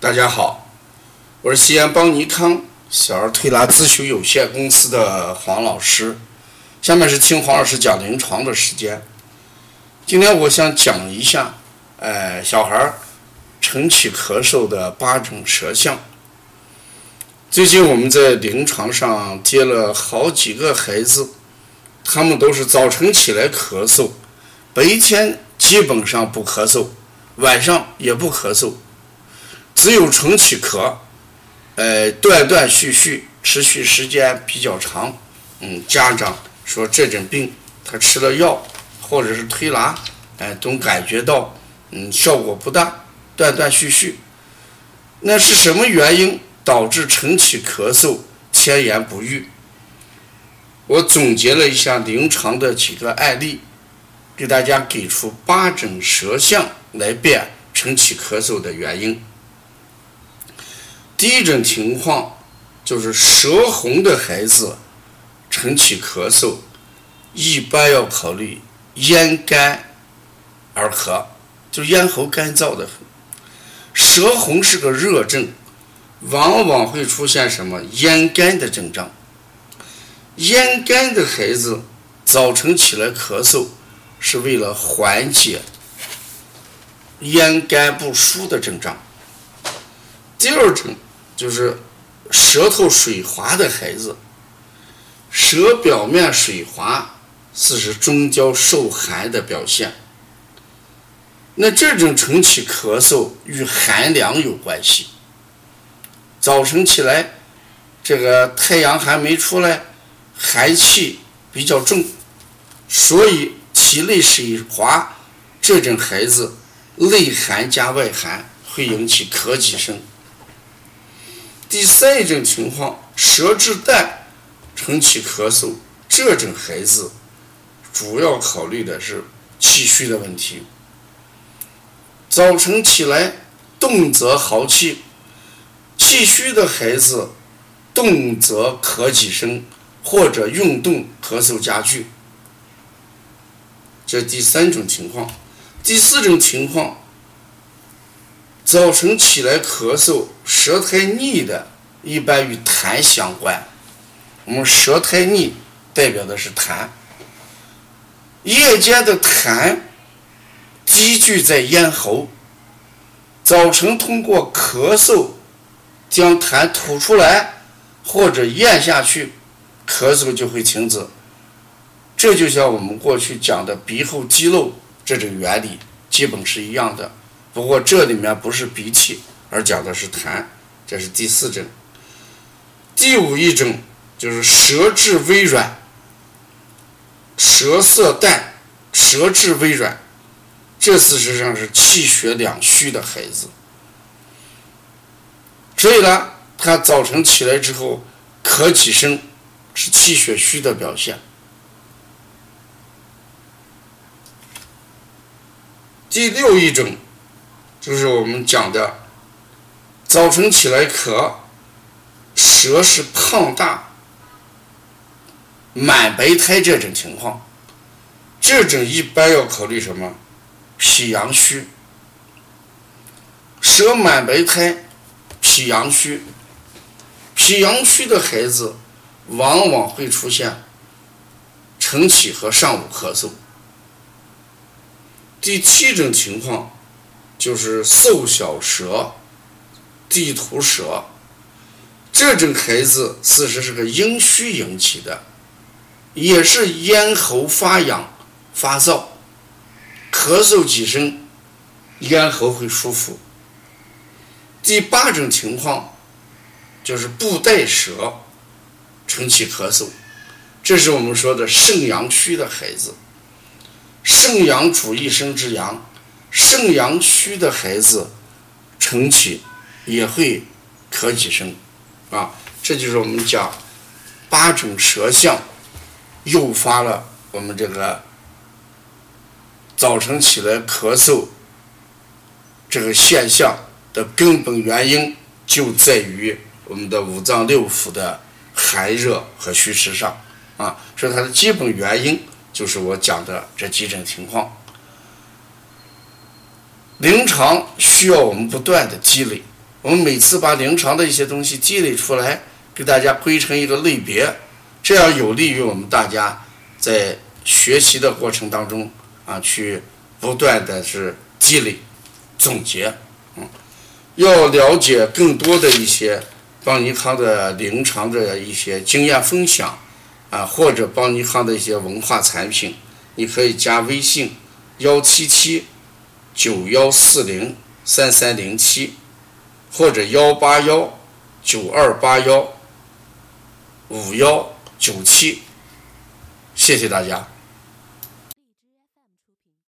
大家好，我是西安邦尼康小儿推拿咨询有限公司的黄老师。下面是听黄老师讲临床的时间。今天我想讲一下，呃，小孩儿晨起咳嗽的八种舌象。最近我们在临床上接了好几个孩子，他们都是早晨起来咳嗽，白天基本上不咳嗽，晚上也不咳嗽。只有晨起咳，呃，断断续续，持续时间比较长。嗯，家长说这种病他吃了药或者是推拿，哎，总感觉到嗯效果不大，断断续续。那是什么原因导致晨起咳嗽、千言不愈？我总结了一下临床的几个案例，给大家给出八种舌象来辨晨起咳嗽的原因。第一种情况就是舌红的孩子晨起咳嗽，一般要考虑咽干而咳，就咽喉干燥的很。舌红是个热症，往往会出现什么咽干的症状。咽干的孩子早晨起来咳嗽，是为了缓解咽干不舒的症状。第二种。就是舌头水滑的孩子，舌表面水滑，是指中焦受寒的表现。那这种晨起咳嗽与寒凉有关系。早晨起来，这个太阳还没出来，寒气比较重，所以体内水滑，这种孩子内寒加外寒，会引起咳几声。第三一种情况，舌质淡，晨起咳嗽，这种孩子主要考虑的是气虚的问题。早晨起来动则豪气，气虚的孩子动则咳几声，或者运动咳嗽加剧。这第三种情况，第四种情况。早晨起来咳嗽，舌苔腻的，一般与痰相关。我们舌苔腻代表的是痰，夜间的痰积聚在咽喉，早晨通过咳嗽将痰吐出来或者咽下去，咳嗽就会停止。这就像我们过去讲的鼻后积漏这种原理，基本是一样的。不过这里面不是鼻涕，而讲的是痰，这是第四种。第五一种就是舌质微软，舌色淡，舌质微软，这事实上是气血两虚的孩子。所以呢，他早晨起来之后咳几声，是气血虚的表现。第六一种。就是我们讲的，早晨起来咳，舌是胖大、满白苔这种情况，这种一般要考虑什么？脾阳虚，舌满白苔，脾阳虚，脾阳虚的孩子往往会出现晨起和上午咳嗽。第七种情况。就是瘦小舌、地图舌，这种孩子事实是个阴虚引起的，也是咽喉发痒、发燥，咳嗽几声，咽喉会舒服。第八种情况就是布袋舌，晨起咳嗽，这是我们说的肾阳虚的孩子，肾阳主一身之阳。肾阳虚的孩子晨起也会咳几声，啊，这就是我们讲八种舌象诱发了我们这个早晨起来咳嗽这个现象的根本原因，就在于我们的五脏六腑的寒热和虚实上，啊，所以它的基本原因就是我讲的这几种情况。临床需要我们不断的积累，我们每次把临床的一些东西积累出来，给大家归成一个类别，这样有利于我们大家在学习的过程当中啊，去不断的是积累、总结。嗯，要了解更多的一些邦尼康的临床的一些经验分享啊，或者邦尼康的一些文化产品，你可以加微信幺七七九幺四零三三零七。或者幺八幺九二八幺五幺九七，谢谢大家。